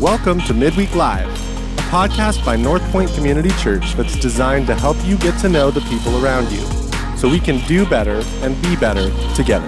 Welcome to Midweek Live, a podcast by North Point Community Church that's designed to help you get to know the people around you so we can do better and be better together.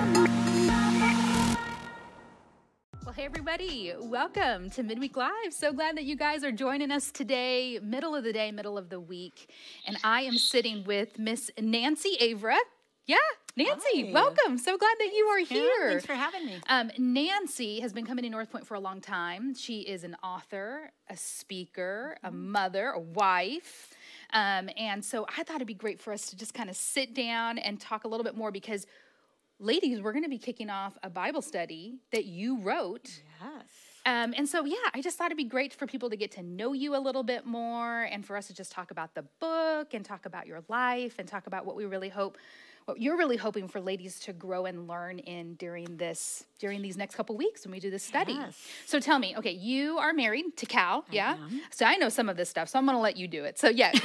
Well, hey, everybody, welcome to Midweek Live. So glad that you guys are joining us today, middle of the day, middle of the week. And I am sitting with Miss Nancy Avra. Yeah, Nancy, Hi. welcome. So glad that you are Yeah, here. thanks for having me. Um, Nancy has been coming to North Point for a long time. She is an author, a speaker, a Mm-hmm. mother, a wife. Um, and so I thought it'd be great for us to just kind of sit down and talk a little bit more because, ladies, we're going to be kicking off a Bible study that you wrote. Yes. Um, and so, yeah, I just thought it'd be great for people to get to know you a little bit more and for us to just talk about the book and talk about your life and talk about what we really hope, what you're really hoping for ladies to grow and learn in during this, during these next couple weeks when we do this study. Yes. So tell me, okay, you are married to Cal, yeah? So I know some of this stuff, so I'm gonna let you do it. So, yeah,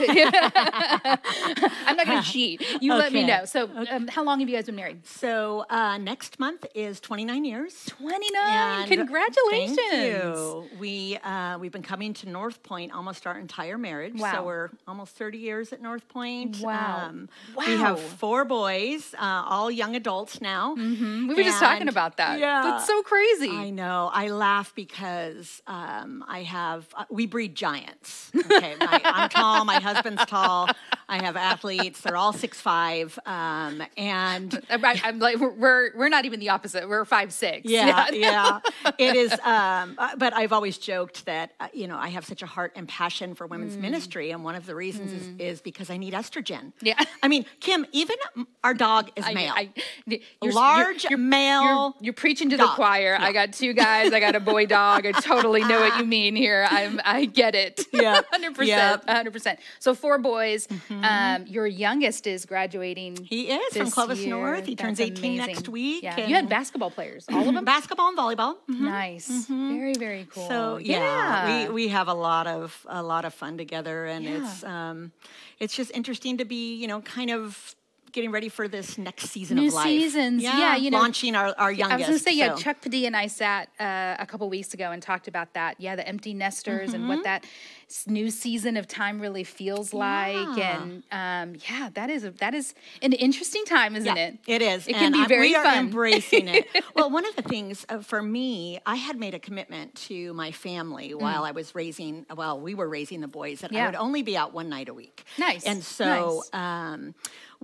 I'm not gonna cheat. You let me know. So, um, how long have you guys been married? So uh, next month is 29 years. 29. And Congratulations. Thank you. We uh, we've been coming to North Point almost our entire marriage. Wow. So we're almost 30 years at North Point. Wow. Um, Wow. We have four boys, uh, all young adults now. Mhm. We were just talking about that. Yeah. That's so crazy. I know. I laugh because um, I have, uh, we breed giants. Okay. my, I'm tall. My husband's tall. I have athletes. They're all six five. Um, and I'm, I'm like we're, we're not even the opposite. We're five six. yeah, yeah, it is. Um, uh, but I've always joked that uh, you know I have such a heart and passion for women's ministry, and one of the reasons is, is because I need estrogen. Mm. Yeah. I mean, Kim, even our dog is male. I- you're- you're- Large you're, male You're, you're preaching to the dog. choir. I got two guys. I got a boy dog. I totally know what you mean here. I'm I get it. Yeah. hundred percent. Hundred percent. So four boys. Um, your youngest is graduating. He is from Clovis year. North. He turns That's 18 next week, Yeah. You had basketball players. All of them. basketball and volleyball. Mhm. Nice. Very very cool. So yeah, we, we have a lot of a lot of fun together, and it's um, it's just interesting to be you know kind of getting ready for this next season New of life. seasons, yeah, you know, launching our, our youngest. I was going to say, yeah, so- Chuck Padilla and I sat uh, a couple weeks ago and talked about that. Yeah, the empty nesters and what that new season of time really feels like. Yeah. And um, yeah, that is a, that is an interesting time, isn't Yeah, it? It is. It can be I- very we are fun. embracing it. well, one of the things uh, for me, I had made a commitment to my family while I was raising. Well, we were raising the boys, that Mm. Yeah. I would only be out one night a week. Nice, And so, um,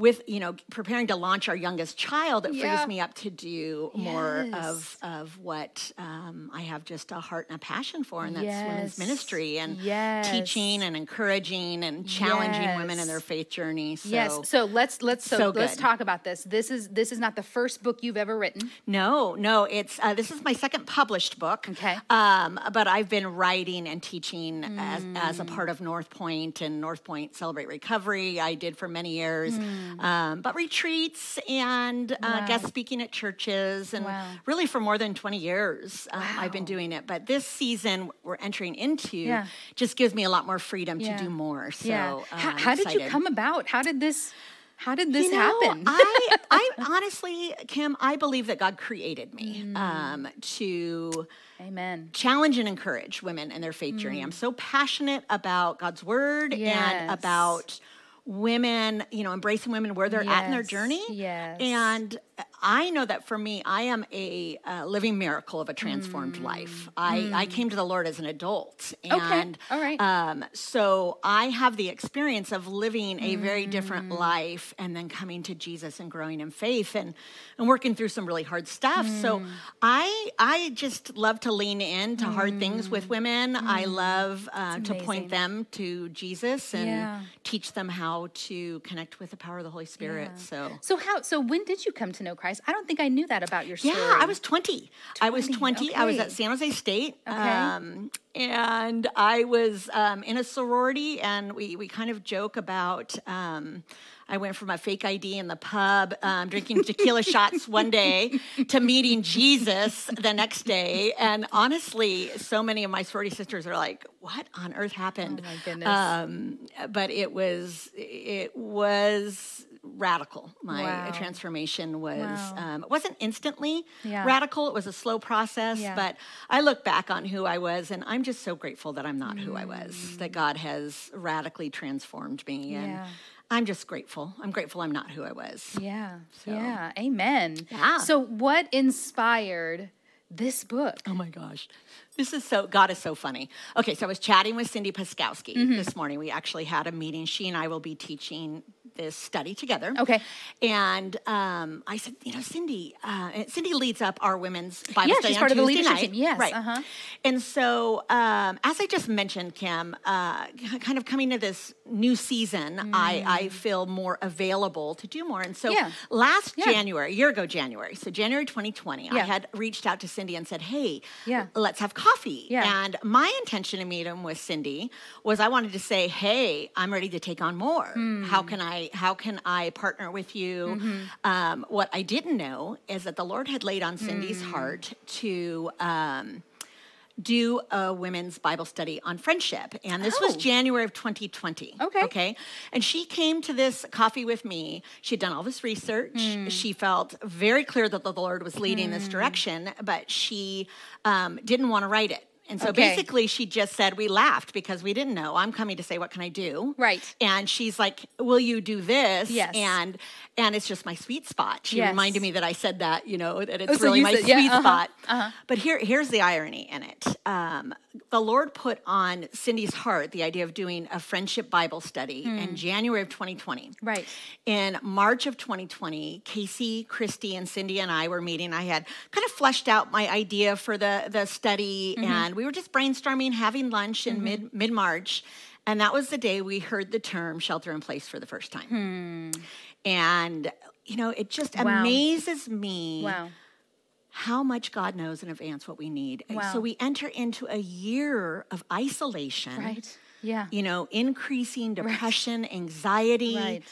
with you know, preparing to launch our youngest child, it Yeah. frees me up to do more of of what um, I have just a heart and a passion for, and that's women's ministry and Yes. teaching and encouraging and challenging women in their faith journey. So, yes. So let's let's so, so let's talk about this. This is this is not the first book you've ever written. No, no, it's uh, this is my second published book. Okay. Um, but I've been writing and teaching as, as Mm. a part of North Point and North Point Celebrate Recovery. I did for many years, um, but retreats and uh, Mm. Wow. guest speaking at churches, and Wow. really for more than twenty years, um, I've been doing it. But this season we're entering into Yeah. just gives me a lot more freedom Yeah. to do more. So yeah. uh, how how did you come about? How did this how did this You know, happen? I, I honestly, Kim, I believe that God created me Mm. um, to Amen. challenge and encourage women in their faith journey. I'm so passionate about God's word Mm. Yes. and about women, you know, embracing women where they're at in their journey. yes. And uh, I know that for me, I am a uh, living miracle of a transformed life. I, I came to the Lord as an adult. Mm. Okay, And all right. um, so I have the experience of living a very different Mm. life and then coming to Jesus and growing in faith and, and working through some really hard stuff. Mm. So I I just love to lean into hard things with women. I love uh, to Mm. point them to Jesus and Yeah. teach them how to connect with the power of the Holy Spirit. So So how so when did you come to know Christ? I don't think I knew that about your story. yeah, I was 20. I was 20, 20. I was at San Jose State. Okay. Um, and I was um, in a sorority, and we, we kind of joke about. Um, I went from a fake ID in the pub, um, drinking tequila shots one day, to meeting Jesus the next day. And honestly, so many of my sorority sisters are like, "What on earth happened?" Oh my goodness. Um, but it was it was radical. My Wow. transformation was, Wow. um, it wasn't instantly Yeah. radical, it was a slow process, Yeah. but I look back on who I was and I'm just so grateful that I'm not who I Mm. was, that God has radically transformed me. And Yeah. I'm just grateful. I'm grateful I'm not who I was. Yeah. So- Yeah. Amen. Yeah. So, what inspired this book? Oh my gosh. This is so, God is so funny. Okay, so I was chatting with Cindy Paskowski Mm-hmm. this morning. We actually had a meeting. She and I will be teaching this study together. Okay. And um, I said, you know, Cindy, uh, Cindy leads up our women's Bible Yeah, study she's on part of the Tuesday leadership night. team. Yes, Right. uh-huh. And so, um, as I just mentioned, Kim, uh, kind of coming to this new season, I, I feel more available to do more. And so Mm. Yeah. last Yeah. January, a year ago, January, so January 2020, I had reached out to Cindy and said, hey, Yeah. let's have coffee. Yeah. And my intention to meet him with Cindy was I wanted to say, hey, I'm ready to take on more. Hmm. How can I how can I partner with you? Mm-hmm. Um, what I didn't know is that the Lord had laid on Cindy's Hmm. heart to um, do a women's Bible study on friendship. And this was Oh. January of 2020. Okay. Okay. And she came to this coffee with me. She'd done all this research. Hmm. She felt very clear that the Lord was leading this direction, but she um, didn't want to write it. And so Okay. basically, she just said, We laughed because we didn't know. I'm coming to say, What can I do? Right. And she's like, Will you do this? Yes. And and it's just my sweet spot. She Yes. reminded me that I said that, you know, that it's Oh, so really my said- yeah, sweet uh-huh, spot. uh-huh. But here, here's the irony in it. Um, the Lord put on Cindy's heart the idea of doing a friendship Bible study Hmm. in January of 2020. Right. In March of 2020, Casey, Christy, and Cindy and I were meeting. I had kind of fleshed out my idea for the, the study, Mm-hmm. and we were just brainstorming, having lunch in mid mid March. And that was the day we heard the term shelter in place for the first time. And, you know, it just. Wow. amazes me Wow. how much God knows in advance what we need. And Wow. So we enter into a year of isolation. Right. Yeah. You know, increasing depression, anxiety, Right.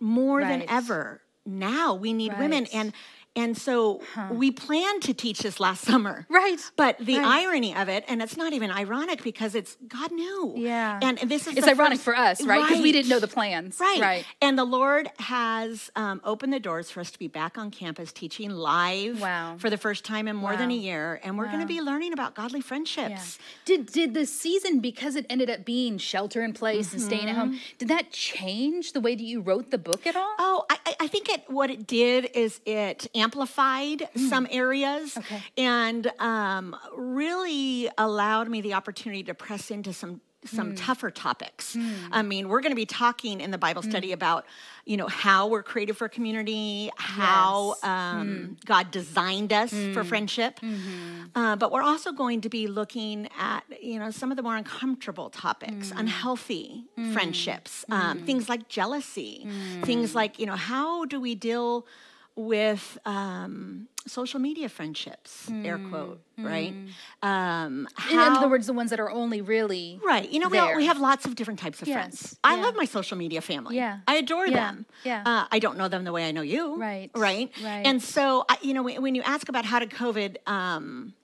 more Right. than ever. Now we need women and and so we planned to teach this last summer. Right. But the Right. irony of it, and it's not even ironic because it's God knew. Yeah. And this is It's ironic first- for us, right? Because we didn't know the plans. Right. Right. And the Lord has um, opened the doors for us to be back on campus teaching live Wow. for the first time in more than a year. And we're going to be learning about godly friendships. Yeah. Did did the season because it ended up being shelter in place and staying at home? Mm-hmm. Did that change the way that you wrote the book at all? Oh, I, I- I think it. What it did is it amplified some areas, Mm. Okay. and um, really allowed me the opportunity to press into some some Mm. tougher topics. I mean, we're going to be talking in the Bible Mm. study about, you know, how we're created for community, how Yes. Mm. um, God designed us for friendship, Mm-hmm. uh, but we're also going to be looking at, you know, some of the more uncomfortable topics, Mm. unhealthy friendships, um, things like jealousy, Mm. things like, you know, how do we deal with um, social media friendships, air quote, right? Um, Mm. In other words, the ones that are only really Right. You know, we, all, we have lots of different types of Yes, friends. I yeah. love my social media family. Yeah, I adore yeah, them. yeah. Uh, I don't know them the way I know you. Right, Right. right. And so, I, you know, when, when you ask about how did COVID um,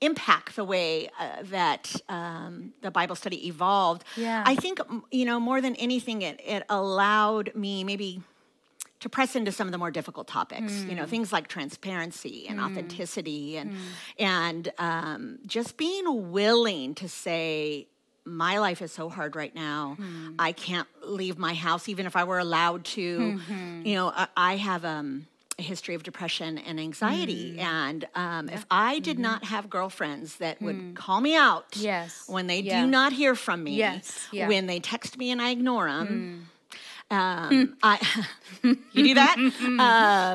impact the way uh, that um, the Bible study evolved, Yeah. I think, you know, more than anything, it, it allowed me maybe to press into some of the more difficult topics you Mm. know things like transparency and authenticity and and um, just being willing to say my life is so hard right now Hmm. i can't leave my house even if i were allowed to Mm-hmm. you know i, I have um, a history of depression and anxiety Hmm. and um, if i did not have girlfriends that would call me out Mm-hmm. Yes. when they Yeah. do not hear from me Yes. Yeah. Hmm. when they text me and i ignore them um, I you do that.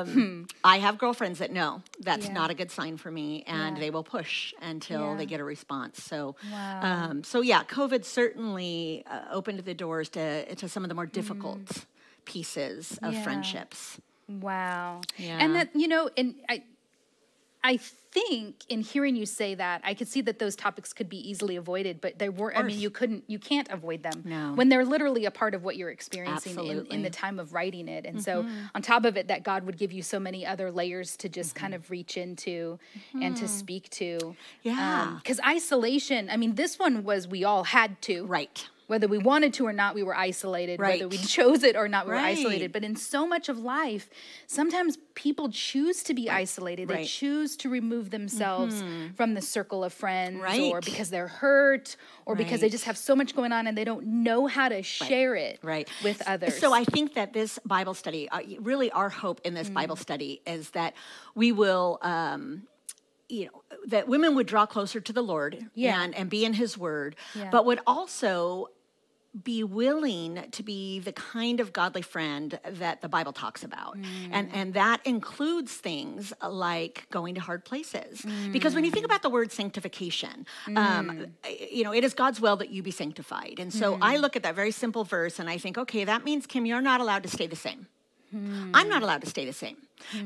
Um, I have girlfriends that know that's Yeah. not a good sign for me, and Yeah. they will push until Yeah. they get a response. So, Wow. um, so yeah, COVID certainly uh, opened the doors to to some of the more difficult pieces of Mm. Friendships. Wow. Yeah. And that, you know, and I I think in hearing you say that, I could see that those topics could be easily avoided, but they were I mean, you couldn't you can't avoid them No. when they're literally a part of what you're experiencing in, in the time of writing it. And so mm-hmm. on top of it, that God would give you so many other layers to just kind mm-hmm. of reach into and to mm-hmm. speak to. Yeah. Um, because isolation, I mean, this one was we all had to. Right. Whether we wanted to or not, we were isolated. Whether we chose it or not, we were isolated. But in so much of life, sometimes people choose to be isolated. They Right. Mm-hmm. choose to remove themselves from the circle of friends, or because they're hurt, or because they just have so much going on and they don't know how to share it right with others. so i think that this bible study uh, really our hope in this Mm. bible study is that we will um, you know that women would draw closer to the lord Yeah. and and be in his word Yeah. but would also be willing to be the kind of godly friend that the bible talks about and Mm. and that includes things like going to hard places because when you Mm. think about the word sanctification um, you know it is god's will that you be sanctified and so Mm. i look at that very simple verse and i think okay that means kim you're not allowed to stay the same Hmm. i'm not allowed to stay the same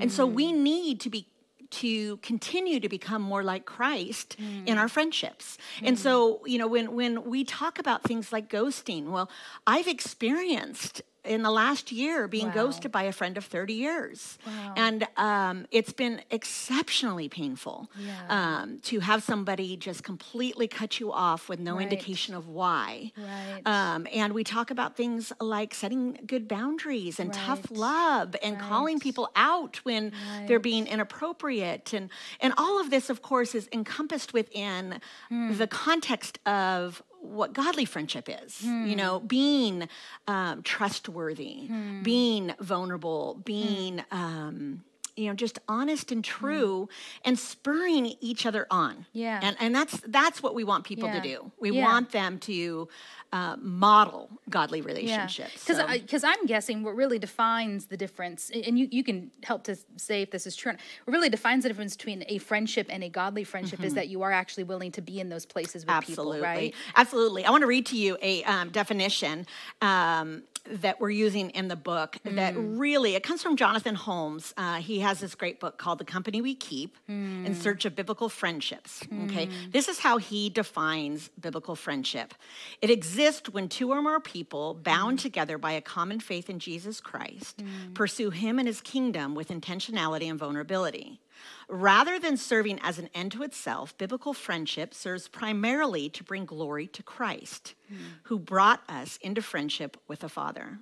and so we need to be to continue to become more like Christ in Hmm. our friendships. And so, you know, when when we talk about things like ghosting, well, I've experienced in the last year being Wow. ghosted by a friend of 30 years. Wow. And um, it's been exceptionally painful Yeah. um, to have somebody just completely cut you off with no Right. indication of why. Right. Um, and we talk about things like setting good boundaries and tough love and calling people out when they're being inappropriate and and all of this of course is encompassed within Hmm. the context of what godly friendship is you know Hmm. being um, trustworthy Hmm. being vulnerable being um, you know just honest and true and spurring each other on. Yeah. and and that's that's what we want people to do we Yeah. want them to uh, model godly relationships Because So- because I'm guessing what really defines the difference, and you, you can help to say if this is true. or What really defines the difference between a friendship and a godly friendship is that you are actually willing to be in those places with Mm-hmm. Absolutely. people, right? Absolutely. I want to read to you a um, definition um, that we're using in the book that Mm. really, it comes from Jonathan Holmes. Uh, he has this great book called The Company We Keep Mm. in Search of Biblical Friendships. Okay. This is how he defines biblical friendship it exists when two or more people, bound together by a common faith in Jesus Christ, pursue him and his kingdom with intentionality and vulnerability. Rather than serving as an end to itself, biblical friendship serves primarily to bring glory to Christ, hmm. who brought us into friendship with the Father.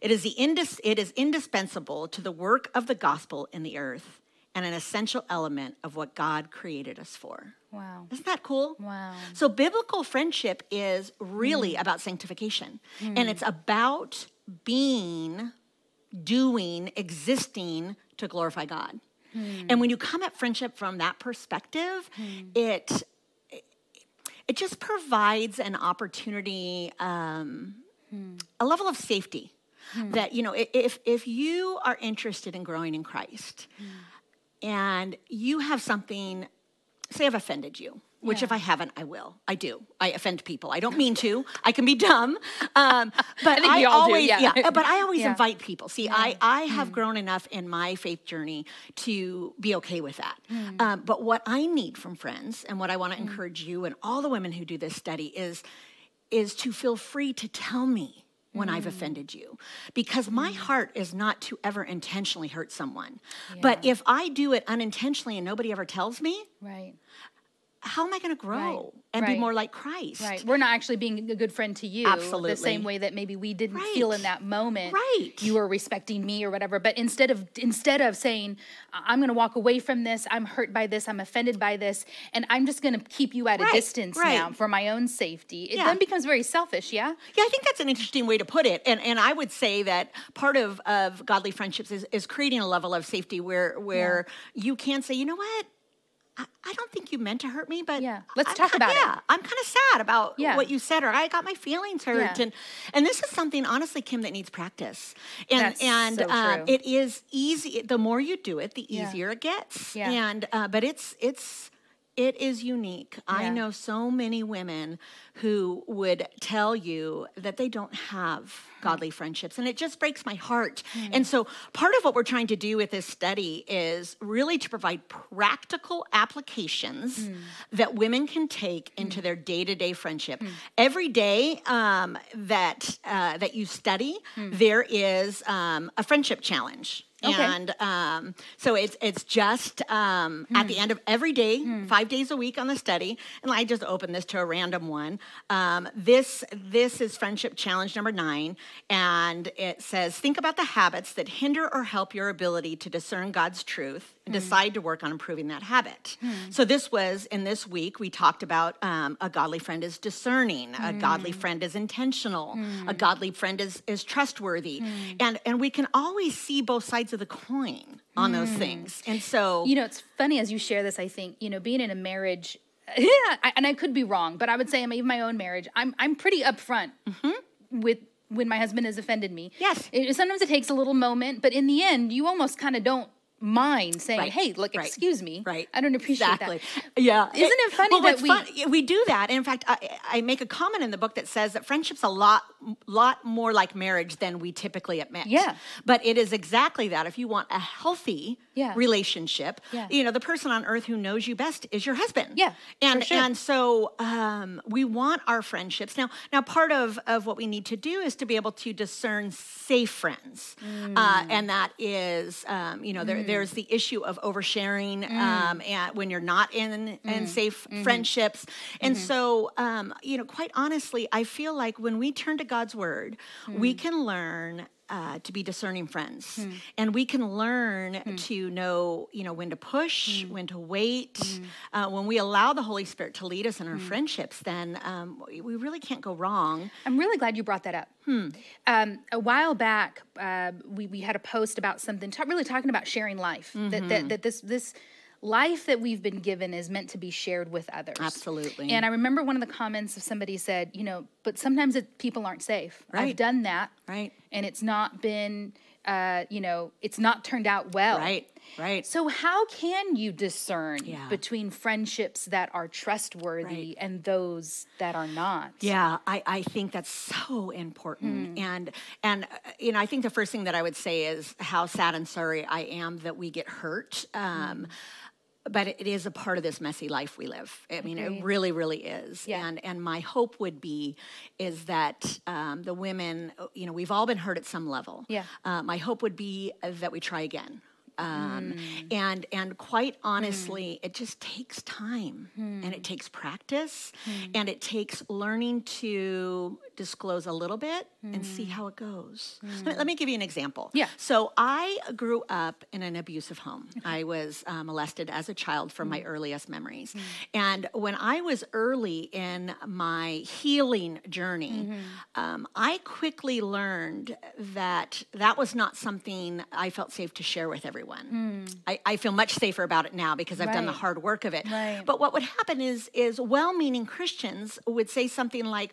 It is, the indis- it is indispensable to the work of the gospel in the earth and an essential element of what God created us for. Wow. Isn't that cool? Wow. So, biblical friendship is really hmm. about sanctification, hmm. and it's about being, doing, existing to glorify God. Hmm. And when you come at friendship from that perspective, hmm. it it just provides an opportunity, um, hmm. a level of safety. That you know, if if you are interested in growing in Christ, and you have something, say I've offended you, which if I haven't, I will. I do. I offend people. I don't mean to. I can be dumb, um, but I, we all do, always, yeah. But I always Yeah. invite people. See, I I have mm. grown enough in my faith journey to be okay with that. Mm. Um, but what I need from friends, and what I want to mm. encourage you and all the women who do this study is, is to feel free to tell me when I've offended you. Because my heart is not to ever intentionally hurt someone. But if I do it unintentionally and nobody ever tells me, Right. How am I going to grow and right. be more like Christ? Right. We're not actually being a good friend to you. Absolutely. The same way that maybe we didn't feel in that moment. Right. You were respecting me or whatever. But instead of instead of saying, "I- I'm gonna walk away from this, I'm hurt by this, I'm offended by this, and I'm just gonna keep you at a distance right. now for my own safety. It Yeah. then becomes very selfish, yeah? Yeah, I think that's an interesting way to put it. And and I would say that part of, of godly friendships is, is creating a level of safety where where you can say, you know what? I, I don't think you meant to hurt me, but Yeah, let's I'm talk ki- about it. yeah, I'm kind of sad about Yeah. what you said, or I got my feelings hurt, Yeah. and and this is something honestly, Kim, that needs practice. And That's and so uh, true. it is easy. The more you do it, the Yeah. easier it gets. Yeah. And uh, but it's it's it is unique. I know so many women who would tell you that they don't have godly friendships, and it just breaks my heart. Hmm. And so, part of what we're trying to do with this study is really to provide practical applications Hmm. that women can take into their day-to-day friendship. Every day um, that uh, that you study, Hmm. there is um, a friendship challenge. Okay. and um, so it's it's just um, at the end of every day, five days a week on the study. And I just opened this to a random one. Um, this this is friendship challenge number nine, and it says think about the habits that hinder or help your ability to discern God's truth and hmm. decide to work on improving that habit. Hmm. So this was in this week we talked about um, a godly friend is discerning, a godly hmm. friend is intentional, a godly friend is is trustworthy, and and we can always see both sides of the coin on those things. And so You know, it's funny as you share this. I think you know, being in a marriage, yeah, I, and I could be wrong, but I would say I'm even my own marriage. I'm I'm pretty upfront mm-hmm. with when my husband has offended me. Yes. It, sometimes it takes a little moment, but in the end, you almost kind of don't mind saying, Right, "Hey, look, right, excuse me, Right. I don't appreciate exactly. that." Yeah. Isn't it funny well, that we- fun- we do that? And in fact, I, I make a comment in the book that says that friendship's a lot, lot more like marriage than we typically admit. Yeah. But it is exactly that. If you want a healthy Yeah. relationship, Yeah. you know, the person on earth who knows you best is your husband. Yeah, And sure. and so um, we want our friendships now. Now, part of of what we need to do is to be able to discern safe friends, Mm. uh, and that is, um, you know, there, there's the issue of oversharing, Mm. um, and when you're not in in safe Mm-hmm. friendships, and so, um, you know, quite honestly, I feel like when we turn to God's word, we Mm. can learn. Uh, to be discerning friends, Hmm. and we can learn to know, you know, when to push, Hmm. when to wait. Uh, when we allow the Holy Spirit to lead us in our friendships, then um, we really can't go wrong. I'm really glad you brought that up. Hmm. Um, a while back, uh, we, we had a post about something, ta- really talking about sharing life. That, Mm-hmm. that, that this this life that we've been given is meant to be shared with others. Absolutely. And I remember one of the comments of somebody said, you know, but sometimes it, people aren't safe. I've done that, Right. and it's not been, uh, you know, it's not turned out well. Right, right. So how can you discern Yeah. between friendships that are trustworthy Right. and those that are not? Yeah, I, I think that's so important. And and uh, you know, I think the first thing that I would say is how sad and sorry I am that we get hurt. Um, But it is a part of this messy life we live. I mean, it really, really is. Yeah. And and my hope would be is that um, the women, you know, we've all been hurt at some level. Yeah. Uh, my hope would be that we try again. Um, Mm. and and quite honestly, it just takes time and Hmm. it takes practice and it takes learning to disclose a little bit and see how it goes. Let, me, let me give you an example. Hmm. Yeah. So I grew up in an abusive home. I was uh, molested as a child from Hmm. my earliest memories. And when I was early in my healing journey, Mm-hmm. um, I quickly learned that that was not something I felt safe to share with everyone. I, I feel much safer about it now because I've done the. Hard work of it. Right. But what would happen is, is well-meaning Christians would say something like,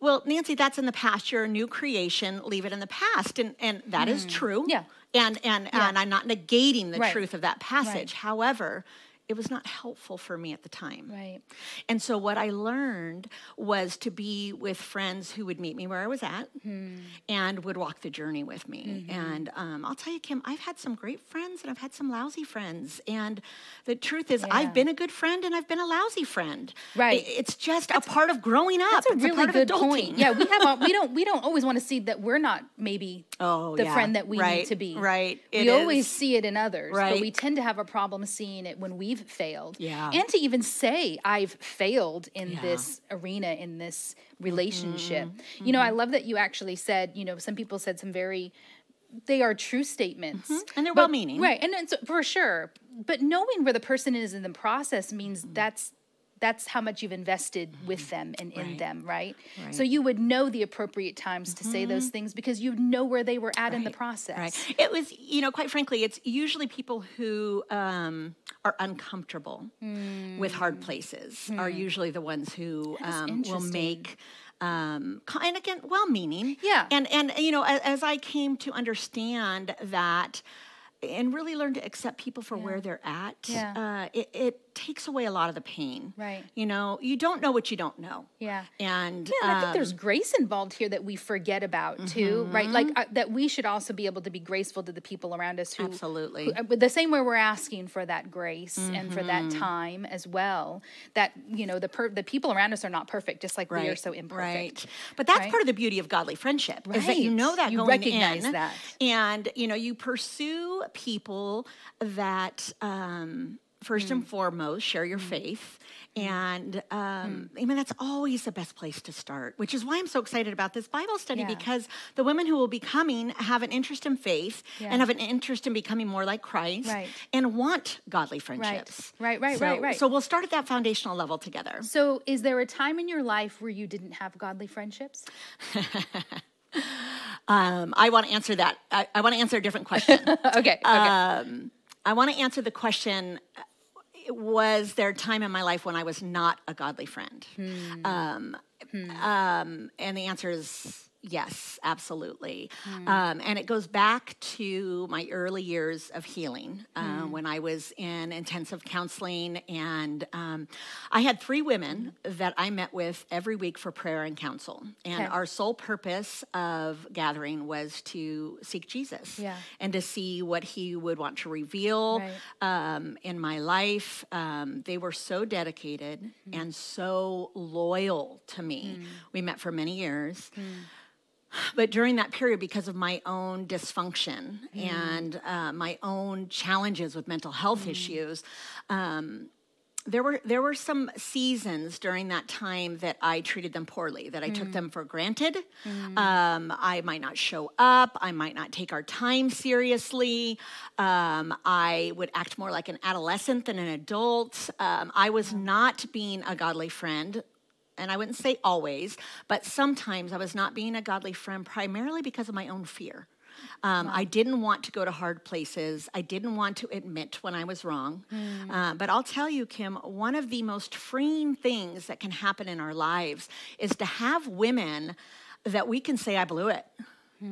well, Nancy, that's in the past. You're a new creation. Leave it in the past, and and that is true. Hmm. Yeah. And and and I'm not negating the Right. truth of that passage. However, it was not helpful for me at the time. Right. And so what I learned was to be with friends who would meet me where I was at Hmm. and would walk the journey with me. Mm-hmm. And um, I'll tell you, Kim, I've had some great friends and I've had some lousy friends. And the truth is, Yeah. I've been a good friend and I've been a lousy friend. Right. It's just a part of growing up. That's a it's really a good point. Yeah, we have a, we don't we don't always want to see that we're not maybe Oh, the yeah. friend that we need to be. right. we It always see it in others, but we tend to have a problem seeing it when we've failed. Yeah. And to even say I've failed in Yeah. Mm-hmm. this arena in this relationship. You know, I love that you actually said, you know, some people said some very they are true statements. Mm-hmm. And they're well-meaning. Right. And it's for sure. But knowing where the person is in the process means Mm-hmm. that's that's how much you've invested with them and in Right. them, right? So Right. Mm-hmm. you would know the appropriate times to say those things because you know where they were at in the process. Right. It was, you know, quite frankly, it's usually people who um, are uncomfortable with hard places are usually the ones who Hmm. Um, will make. Um, and again, well-meaning. Yeah. And and you know, as, as I came to understand that, and really learn to accept people for where they're at, Yeah. uh, it, it takes away a lot of the pain. Right. You know, you don't know what you don't know. Yeah. And Yeah, and I think um, there's grace involved here that we forget about too, right? Like uh, that we should also be able to be graceful to the people around us who Absolutely. who- uh, the same way we're asking for that grace and for that time as well. That you know the per- the people around us are not perfect, just like we are so imperfect. Right. But that's right? part of the beauty of godly friendship is that you know that You going recognize in, that. and you know you pursue people that um, first Hmm. and foremost share your faith. And um, Hmm. I mean, that's always the best place to start, which is why I'm so excited about this Bible study Yeah. because the women who will be coming have an interest in faith Yeah. and have an interest in becoming more like Christ Right. and want godly friendships. Right, right, So- right, right. So we'll start at that foundational level together. So, is there a time in your life where you didn't have godly friendships? Um, I want to answer that. I, I want to answer a different question. okay. Okay. I want to answer the question Was there a time in my life when I was not a godly friend? Um, um, and the answer is yes, absolutely. Um, and it goes back to my early years of healing uh, when I was in intensive counseling. And um, I had three women that I met with every week for prayer and counsel. And Okay. our sole purpose of gathering was to seek Jesus Yeah. and to see what he would want to reveal Right. um, in my life. Um, they were so dedicated Mm-hmm. and so loyal to me. Mm. We met for many years. But during that period, because of my own dysfunction Mm. and uh, my own challenges with mental health Mm. issues, um, there were there were some seasons during that time that I treated them poorly, that I took Mm. them for granted. Um, I might not show up. I might not take our time seriously. Um, I would act more like an adolescent than an adult. Um, I was not being a godly friend. And I wouldn't say always, but sometimes I was not being a godly friend primarily because of my own fear. Um, I didn't want to go to hard places. I didn't want to admit when I was wrong. Uh, but I'll tell you, Kim, one of the most freeing things that can happen in our lives is to have women that we can say, I blew it.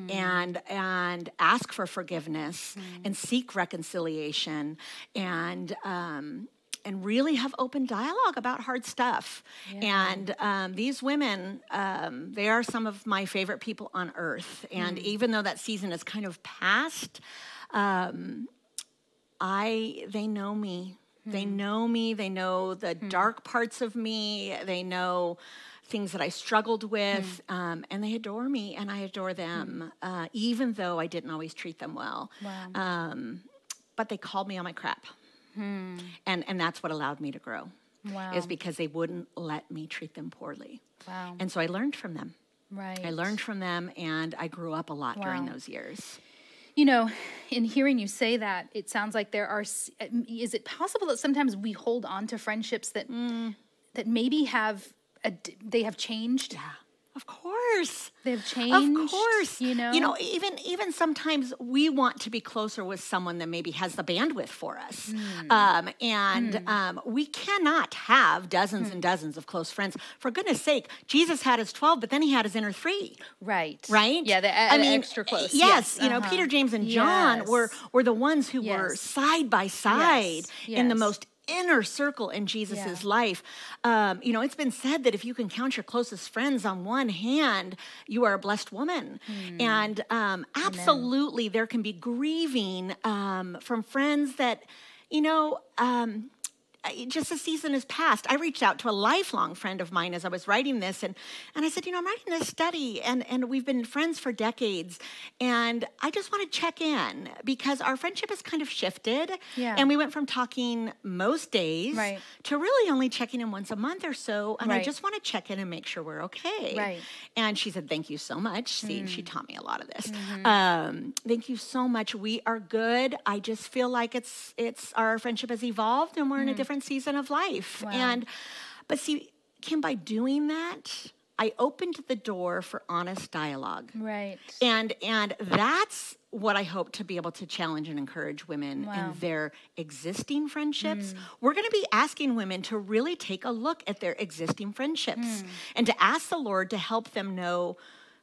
And and ask for forgiveness and seek reconciliation and um, and really have open dialogue about hard stuff. And um, these women, um, they are some of my favorite people on earth. And even though that season is kind of past, um, I they know me. They know me. They know the dark parts of me. They know things that I struggled with, um, and they adore me, and I adore them, uh, even though I didn't always treat them well. Wow. Um, but they called me on my crap, and and that's what allowed me to grow. Wow. Is because they wouldn't let me treat them poorly, Wow. and so I learned from them. right. I learned from them, and I grew up a lot during those years. You know, in hearing you say that, it sounds like there are. uh, Is it possible that sometimes we hold on to friendships that that maybe have a, they have changed? Yeah, of course. They've changed. Of course. You know. You know, even even sometimes we want to be closer with someone that maybe has the bandwidth for us. Hmm. Um, and um, we cannot have dozens Hmm. and dozens of close friends. For goodness sake, Jesus had his 12, but then he had his inner three. Right. Right? Yeah. The, uh, the extra close. Yes, you know, uh-huh. Peter, James, and John were Yes. were the ones who were side by side in the most inner circle in Jesus's Yeah. life. Um, you know, it's been said that if you can count your closest friends on one hand, you are a blessed woman. Hmm. And um, absolutely, there can be grieving um, from friends that, you know, um, just a season has passed. I reached out to a lifelong friend of mine as I was writing this, and, and I said, You know, I'm writing this study, and, and we've been friends for decades, and I just want to check in because our friendship has kind of shifted. Yeah. And we went from talking most days Right. to really only checking in once a month or so, and I just want to check in and make sure we're okay. Right. And she said, Thank you so much. See, Mm. she taught me a lot of this. Mm-hmm. Um, thank you so much. We are good. I just feel like it's it's our friendship has evolved and we're in a different season of life. Mm. Wow. And but see, Kim, by doing that, I opened the door for honest dialogue. Right. And and that's what I hope to be able to challenge and encourage women Wow. in their existing Mm. friendships. We're going to be asking women to really take a look at their existing friendships Mm. and to ask the Lord to help them know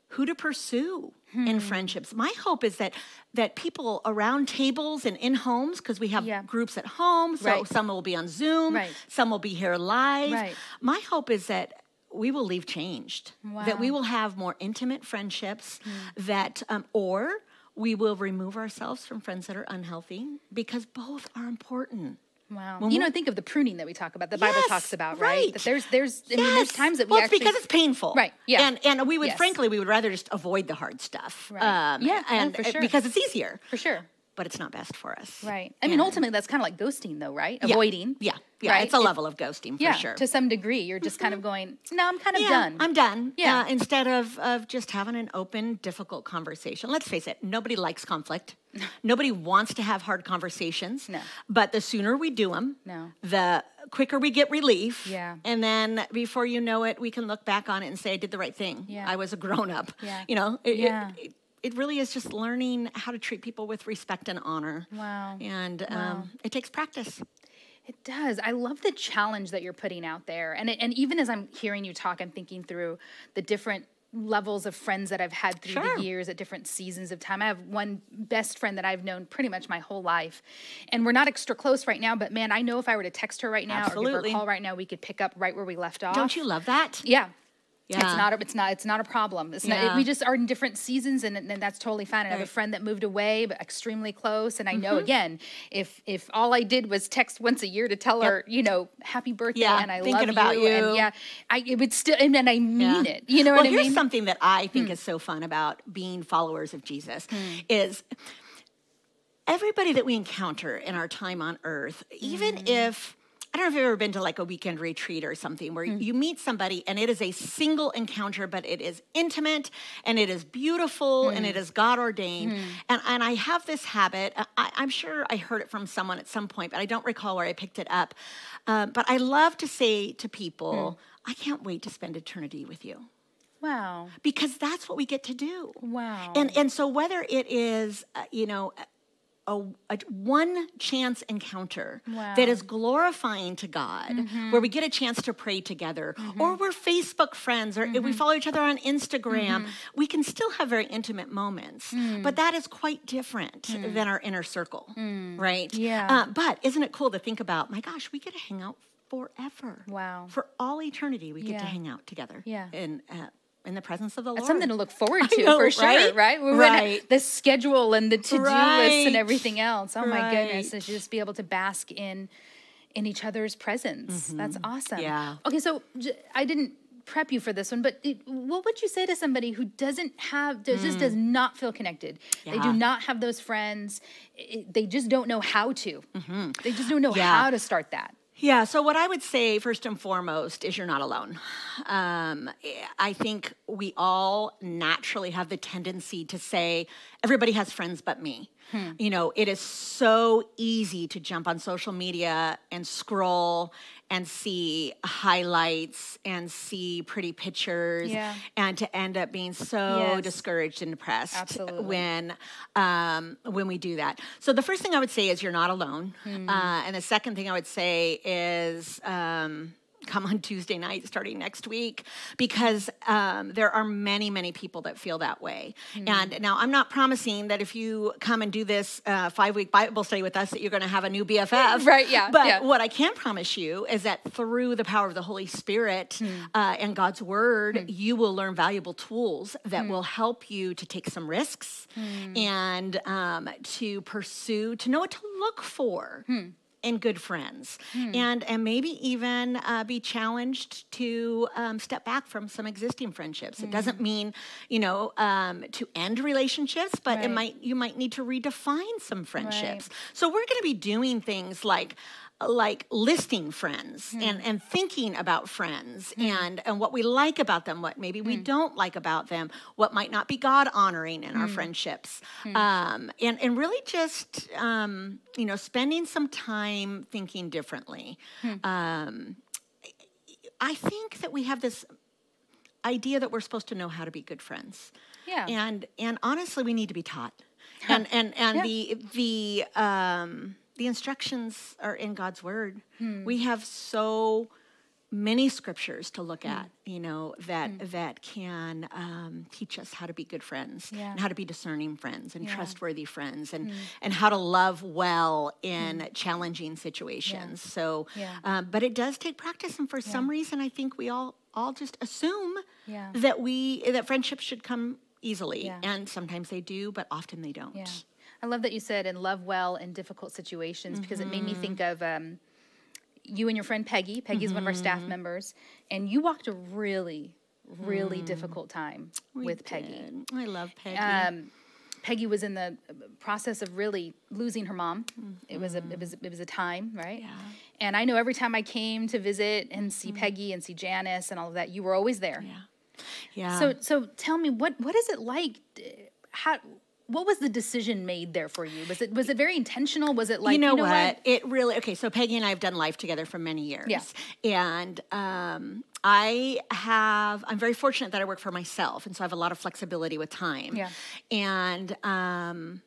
who to pursue Hmm. in friendships. My hope is that that people around tables and in homes, because we have Yeah. groups at home, so Right. some will be on Zoom, Right. some will be here live. Right. My hope is that we will leave changed. That we will have more intimate friendships. Hmm. That um, or we will remove ourselves from friends that are unhealthy because both are important. Wow. When you we- know, think of the pruning that we talk about, the Bible talks about, right? right. That there's, there's, I mean, there's Yes. times that we well, actually. it's because it's painful, Right, yeah. And and we would, Yes. frankly, we would rather just avoid the hard stuff, Right. Um, Yeah, no, and for sure. because it's easier, For sure. but it's not best for us, Right. I mean, ultimately, that's kind of like ghosting, though, right? Yeah. Avoiding. Yeah, yeah, right? it's a If- level of ghosting for yeah, sure. Mm-hmm. to some degree, you're just kind of going, no, I'm kind of yeah, done. I'm done. Yeah. Uh, instead of of just having an open, difficult conversation. Let's face it, nobody likes conflict. Nobody wants to have hard conversations. No. But the sooner we do them, No. the quicker we get relief. Yeah. And then before you know it, we can look back on it and say, I did the right thing. Yeah. I was a grown up. Yeah. You know, it, Yeah. it, it really is just learning how to treat people with respect and honor. Wow. And um, it takes practice. It does. I love the challenge that you're putting out there. And it, and even as I'm hearing you talk, I'm thinking through the different levels of friends that I've had through Sure. the years at different seasons of time. I have one best friend that I've known pretty much my whole life. And we're not extra close right now, but man, I know if I were to text her right now or give Absolutely. her a call right now, we could pick up right where we left off. Don't you love that? Yeah. It's not. A, it's not. It's not a problem. It's not. Yeah. We just are in different seasons, and, and that's totally fine. And I have a friend that moved away, but extremely close. And I know Mm-hmm. again, if if all I did was text once a year to tell her, you know, happy birthday, Yeah, and I thinking love about you, and you. yeah, I it would still, and, and I mean Yeah. it. You know well, what I here's mean? Hmm. something that I think is so fun about being followers of Jesus Hmm. is everybody that we encounter in our time on earth, even Hmm. if I don't know if you've ever been to like a weekend retreat or something where Hmm. you meet somebody and it is a single encounter, but it is intimate and it is beautiful and it Hmm. God ordained. And and I have this habit. I, I'm sure I heard it from someone at some point, but I don't recall where I picked it up. Um, but I love to say to people, Hmm. I can't wait to spend eternity with you wow, because that's what we get to do. wow, And and so whether it is uh, you know a, a one chance encounter that is glorifying to God, Mm-hmm. where we get a chance to pray together, or we're Facebook friends, or Mm-hmm. we follow each other on Instagram, we can still have very intimate moments. Mm. But that is quite different than our inner circle, right? Yeah. Uh, but isn't it cool to think about? My gosh, we get to hang out forever. Wow. For all eternity, we get Yeah. to hang out together. Yeah. In uh, in the presence of the Lord. That's something to look forward to know, for sure, right? right? We're Right. the schedule and the to-do list and everything else. Oh my goodness, Right. to just be able to bask in in each other's presence. That's awesome. Mm-hmm. Yeah. Okay, so I didn't prep you for this one, but it, what would you say to somebody who doesn't have, does, just does not feel connected? They do Mm. Not have those friends. I- they just don't know how to. They just don't know Mm-hmm. Yeah. how to start that. Yeah, so what I would say first and foremost is you're not alone. Um, I think we all naturally have the tendency to say, everybody has friends but me. You know, it is so easy to jump on social media and scroll and see highlights and see pretty pictures Yeah. and to end up being so Yes. discouraged and depressed Absolutely. when um, when we do that. So the first thing I would say is you're not alone, Hmm. uh, and the second thing I would say is. Um, Come on Tuesday night starting next week because um, there are many, many people that feel that way. Hmm. And now I'm not promising that if you come and do this uh, five week Bible study with us, that you're going to have a new BFF. Right, yeah, But yeah. what I can promise you is that through the power of the Holy Spirit Hmm. uh, and God's Word, you will learn valuable tools that Hmm. will help you to take some risks and um, to pursue, to know what to look for. Hmm. In good friends, and and maybe even uh, be challenged to um, step back from some existing friendships. It Hmm. doesn't mean, you know, um, to end relationships, but it might you might need to redefine some friendships. So we're going to be doing things like like listing friends Hmm. and and thinking about friends and and what we like about them what maybe Hmm. we don't like about them what might not be god honoring in Hmm. our friendships um and and really just um you know spending some time thinking differently Hmm. um i think that we have this idea that we're supposed to know how to be good friends Yeah. and and honestly we need to be taught and and and Yeah. the the um the instructions are in god's word Hmm. we have so many scriptures to look at, you know, that that can um, teach us how to be good friends Yeah. and how to be discerning friends and Yeah. trustworthy friends and and how to love well in challenging situations. So, Yeah. um, but it does take practice, and for some reason, I think we all all just assume that we that friendships should come easily, and sometimes they do, but often they don't. I love that you said and love well in difficult situations because it made me think Mm-hmm. of um, you and your friend Peggy. Peggy's one of our staff Mm-hmm. members, and you walked a really, really difficult time Mm. We with Peggy. I love Peggy. Um, Peggy was in the uh, process of really losing her mom. It was a it was it was a time, right? Mm-hmm. Yeah. And I know every time I came to visit and see Peggy and see Janice and all of that, you were always there. Mm-hmm. yeah. Yeah. So so tell me what what is it like? How what was the decision made there for you? Was it was it very intentional? Was it like you know, what? It really okay. So Peggy and I have done life together for many years. Yeah. And um, I have. I'm very fortunate that I work for myself, and so I have a lot of flexibility with time. Yeah. And um,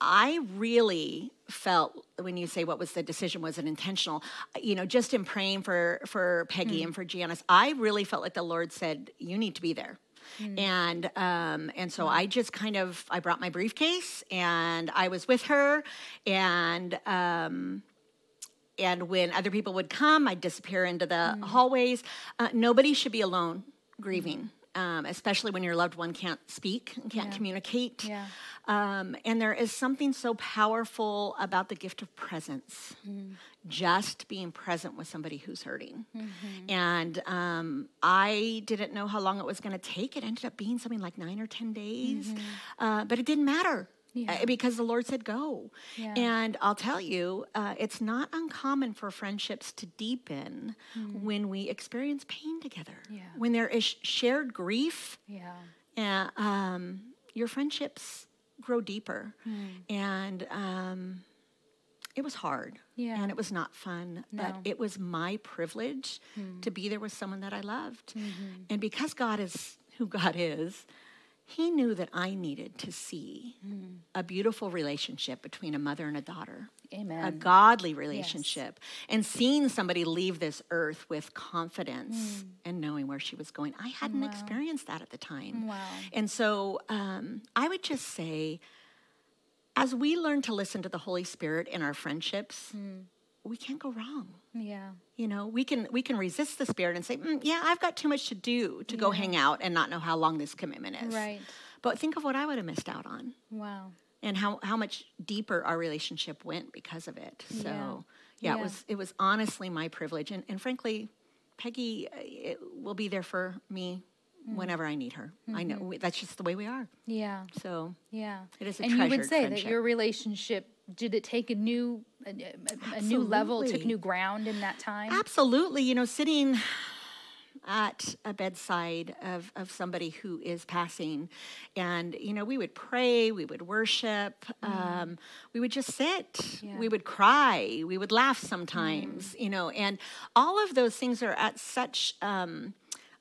I really felt when you say what was the decision was it intentional you know just in praying for for peggy Mm. and for janice i really felt like the lord said you need to be there Mm. and um, and so I just kind of I brought my briefcase and I was with her and um, and when other people would come, I'd disappear into the Mm. hallways. Uh, nobody should be alone grieving, um, especially when your loved one can't speak and can't Yeah. communicate. Yeah. Um, and there is something so powerful about the gift of presence, Mm. just being present with somebody who's hurting. Mm-hmm. And um, I didn't know how long it was going to take. It ended up being something like nine or 10 days, uh, but it didn't matter. Mm-hmm. Yeah. uh, Because the Lord said, go. Yeah. And I'll tell you, uh, it's not uncommon for friendships to deepen when we experience pain together. Mm. Yeah. When there is shared grief, Yeah. and um, your friendships grow deeper. And um, it was hard. Yeah. And it was not fun. No. But it was my privilege to be there with someone that I loved. And because God is who God is, He knew that I needed to see hmm. a beautiful relationship between a mother and a daughter. A godly relationship. And seeing somebody leave this earth with confidence hmm. and knowing where she was going. I hadn't experienced that at the time. Wow. And so um, I would just say, as we learn to listen to the Holy Spirit in our friendships, hmm. We can't go wrong. Yeah. You know, we can we can resist the spirit and say, "Mm, "Yeah, I've got too much to do to go hang out and not know how long this commitment is." Right. But think of what I would have missed out on, Wow. and how how much deeper our relationship went because of it. So, Yeah. yeah, Yeah. it was it was honestly my privilege, and and frankly, Peggy uh, it will be there for me Mm. whenever I need her. I Mm-hmm. know we, that's just the way we are. Yeah. So Yeah. It is a and you would treasured say that your relationship did it take a new a, a- new level, took new ground in that time? Absolutely. You know, sitting at a bedside of, of somebody who is passing, and, you know, we would pray, we would worship, um, we would just sit, Mm. Yeah. we would cry, we would laugh sometimes, you know, and all of those things are at such um,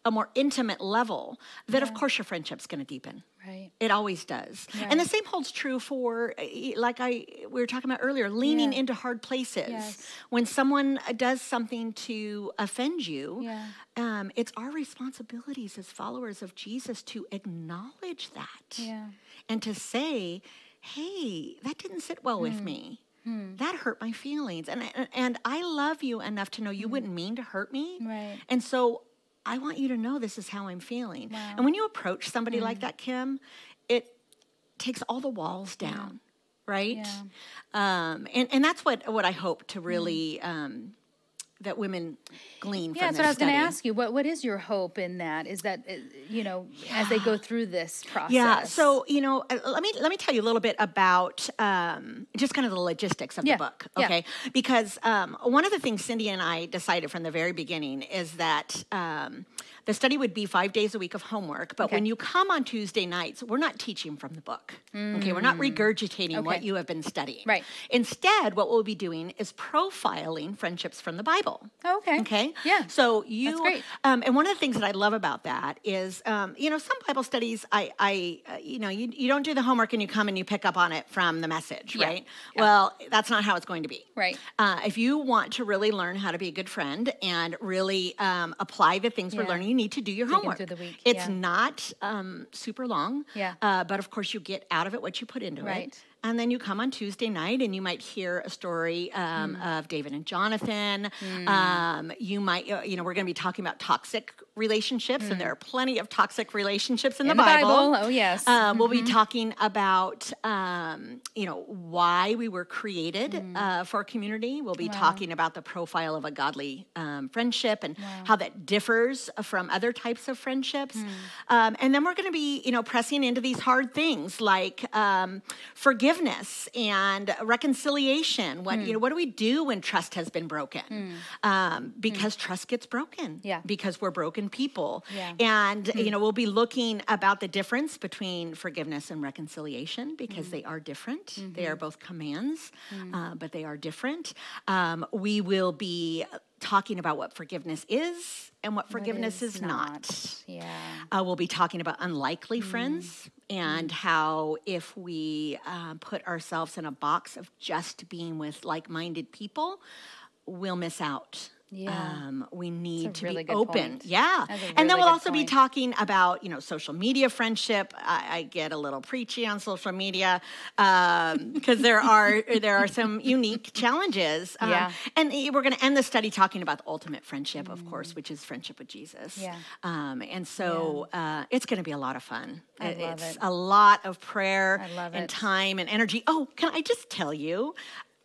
a more intimate level that, of course, your friendship's going to deepen. Right. It always does. And the same holds true for, uh, like I we were talking about earlier, leaning Yeah. into hard places. Yes. When someone uh, does something to offend you, Yeah. um, it's our responsibilities as followers of Jesus to acknowledge that Yeah. and to say, "Hey, that didn't sit well Hmm. with me." That hurt my feelings, and and- and I love you enough to know you wouldn't mean to hurt me, Hmm. Right. and so I want you to know this is how I'm feeling. Wow. And when you approach somebody like that, Kim, it takes all the walls down, right? Yeah. Um, and, and that's what, what I hope to really, um, that women glean Yeah, from that's what I was going to ask you. What What is your hope in that? Is that uh, you know as they go through this process? Yeah. So you know, uh, let me let me tell you a little bit about um, just kind of the logistics of Yeah, the book, yeah. okay? Because um, one of the things Cindy and I decided from the very beginning is that um, the study would be five days a week of homework, but Okay. when you come on Tuesday nights, we're not teaching from the book. Okay, we're not regurgitating what Mm. You have been studying. Right. Instead, what we'll be doing is profiling friendships from the Bible. Oh, okay. Okay. Yeah. So you, great. Um, and one of the things that I love about that is, um, you know, some Bible studies, I, I, uh, you know, you, you don't do the homework and you come and you pick up on it from the message, Yeah. right? Yeah. Well, that's not how it's going to be. Right. Uh, if you want to really learn how to be a good friend and really um, apply the things we're learning, you need to do your homework. into the week, It's yeah. not um, super long. Yeah. Uh, but of course, you get out of it what you put into Right. it. And then you come on Tuesday night and you might hear a story um, Mm. of David and Jonathan. Um, you might, uh, you know, we're going to be talking about toxic relationships, and there are plenty of toxic relationships in, Mm. In the Bible. Bible, oh, yes. Uh, we'll be talking about, um, you know, why we were created Mm. uh, for community. We'll be talking about the profile of a godly um, friendship and how that differs from other types of friendships. Mm. Um, and then we're going to be, you know, pressing into these hard things like um, forgiveness and reconciliation. What you know, what do we do when trust has been broken? Um, because trust gets broken. Yeah. Because we're broken people. Yeah. And you know, we'll be looking about the difference between forgiveness and reconciliation because Mm. they are different. They are both commands, Mm. uh, but they are different. Um, we will be talking about what forgiveness is and what forgiveness is, not. Yeah. Uh, we'll be talking about unlikely Mm. friends and how if we uh, put ourselves in a box of just being with like-minded people, we'll miss out. Yeah. Um, we need to really be open. point. Yeah. A and then we'll also be talking about, you know, social media friendship. I, I get a little preachy on social media because there are there are some unique challenges. Um, Yeah. And we're going to end the study talking about the ultimate friendship, of course, which is friendship with Jesus. Mm. Yeah. Um, and so uh, it's going to be a lot of fun. I It- love it's it. a lot of prayer and time and energy. Oh, can I just tell you?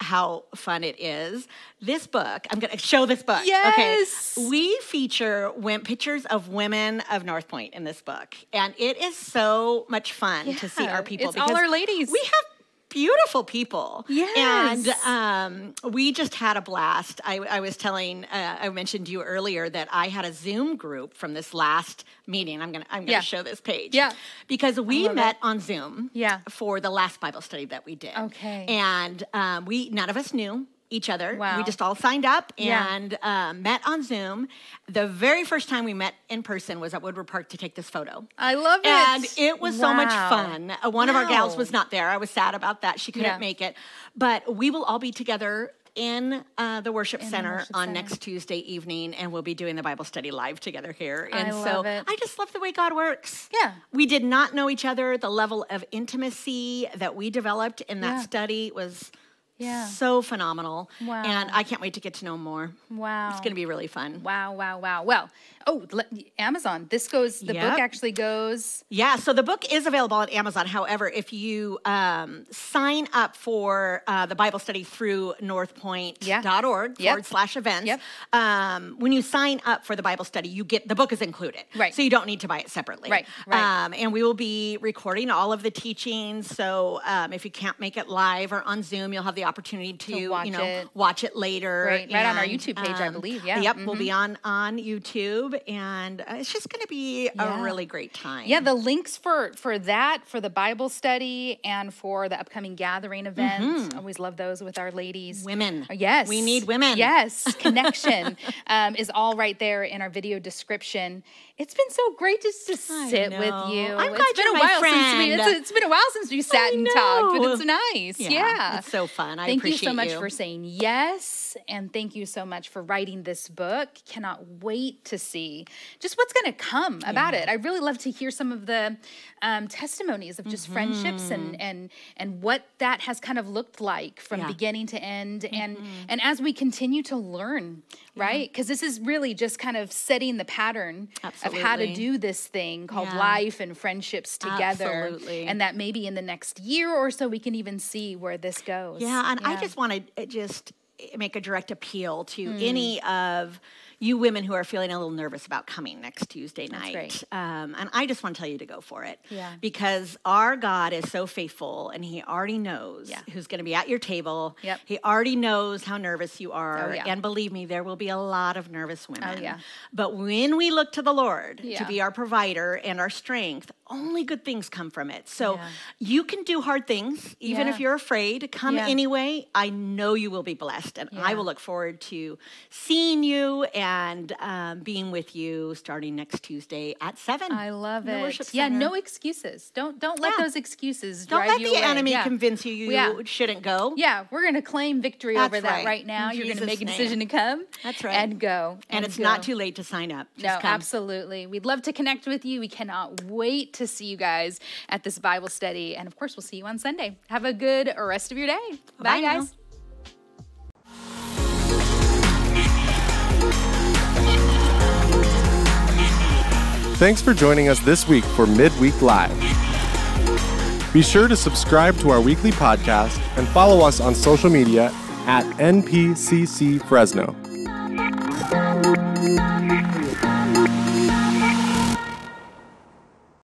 How fun it is. This book, I'm going to show this book. Yes. Okay. We feature wim- pictures of women of North Point in this book. And it is so much fun to see our people. it's all our ladies. We have beautiful people. And Yes. um, we just had a blast. I, I was telling, uh, I mentioned to you earlier that I had a Zoom group from this last meeting. I'm gonna, I'm gonna Yeah. show this page. Yeah. Because we met it. on Zoom. Yeah. For the last Bible study that we did. Okay. And um, we, none of us knew each other. Wow. We just all signed up Yeah. and um, met on Zoom. The very first time we met in person was at Woodward Park to take this photo. I love it. And it was so much fun. Uh, one of our gals was not there. I was sad about that. She couldn't Yeah. make it. But we will all be together in uh, the worship the center worship on center. next Tuesday evening, and we'll be doing the Bible study live together here. I And so love it. I just love the way God works. Yeah. We did not know each other. The level of intimacy that we developed in that Yeah. study was Yeah. so phenomenal. Wow. And I can't wait to get to know more. Wow. It's going to be really fun. Wow, wow, wow. Well, oh, Amazon. This goes, the book actually goes. Yeah, so the book is available at Amazon. However, if you um, sign up for uh, the Bible study through northpoint.org Yep. forward slash events, Yep. um, when you sign up for the Bible study, you get the book is included. Right. So you don't need to buy it separately. Right, right. Um, and we will be recording all of the teachings. So um, if you can't make it live or on Zoom, you'll have the opportunity to, watch you know, it. watch it later. Right, right on our YouTube page, I believe, yeah. Yep, we'll be on on YouTube, and uh, it's just going to be Yeah. a really great time. Yeah, the links for for that, for the Bible study, and for the upcoming gathering events. Always love those with our ladies. Mm-hmm. Women. Uh, Yes. We need women. Yes. Connection um, is all right there in our video description. It's been so great just to sit with you. I'm It's glad been you're a my while since we. It's, friend. it's been a while since we sat and talked, but it's nice. Yeah, Yeah, it's so fun. I thank you so much you. for saying yes, and thank you so much for writing this book. Cannot wait to see just what's going to come about it. I really love to hear some of the um, testimonies of just friendships Mm-hmm. and and and what that has kind of looked like from Yeah. Mm-hmm. beginning to end, and and as we continue to learn, right? Because this is really just kind of setting the pattern of how to do this thing called Yeah. life and friendships together, Absolutely. and that maybe in the next year or so we can even see where this goes. Yeah, and I just want to just make a direct appeal to any of you women who are feeling a little nervous about coming next Tuesday night. Um, and I just want to tell you to go for it. Yeah. Because our God is so faithful and he already knows Yeah. who's going to be at your table. Yep. He already knows how nervous you are. Oh, yeah. And believe me, there will be a lot of nervous women. yeah. But when we look to the Lord to be our provider and our strength, only good things come from it. So Yeah. you can do hard things, even if you're afraid. Come Yeah. anyway. I know you will be blessed. And I will look forward to seeing you and um, being with you starting next Tuesday at 7. I love it. Yeah, no excuses. Don't don't let Yeah. those excuses Don't let the away. enemy Yeah. convince you you Yeah. shouldn't go. Yeah, we're going to claim victory That's over that right. right now. In You're going to make a decision to come. That's right. And go. And, it's not too late to sign up. Just No, come. absolutely. We'd love to connect with you. We cannot wait to see you guys at this Bible study. And of course, we'll see you on Sunday. Have a good rest of your day. Bye, Bye now. guys. Thanks for joining us this week for Midweek Live. Be sure to subscribe to our weekly podcast and follow us on social media at NPCC Fresno.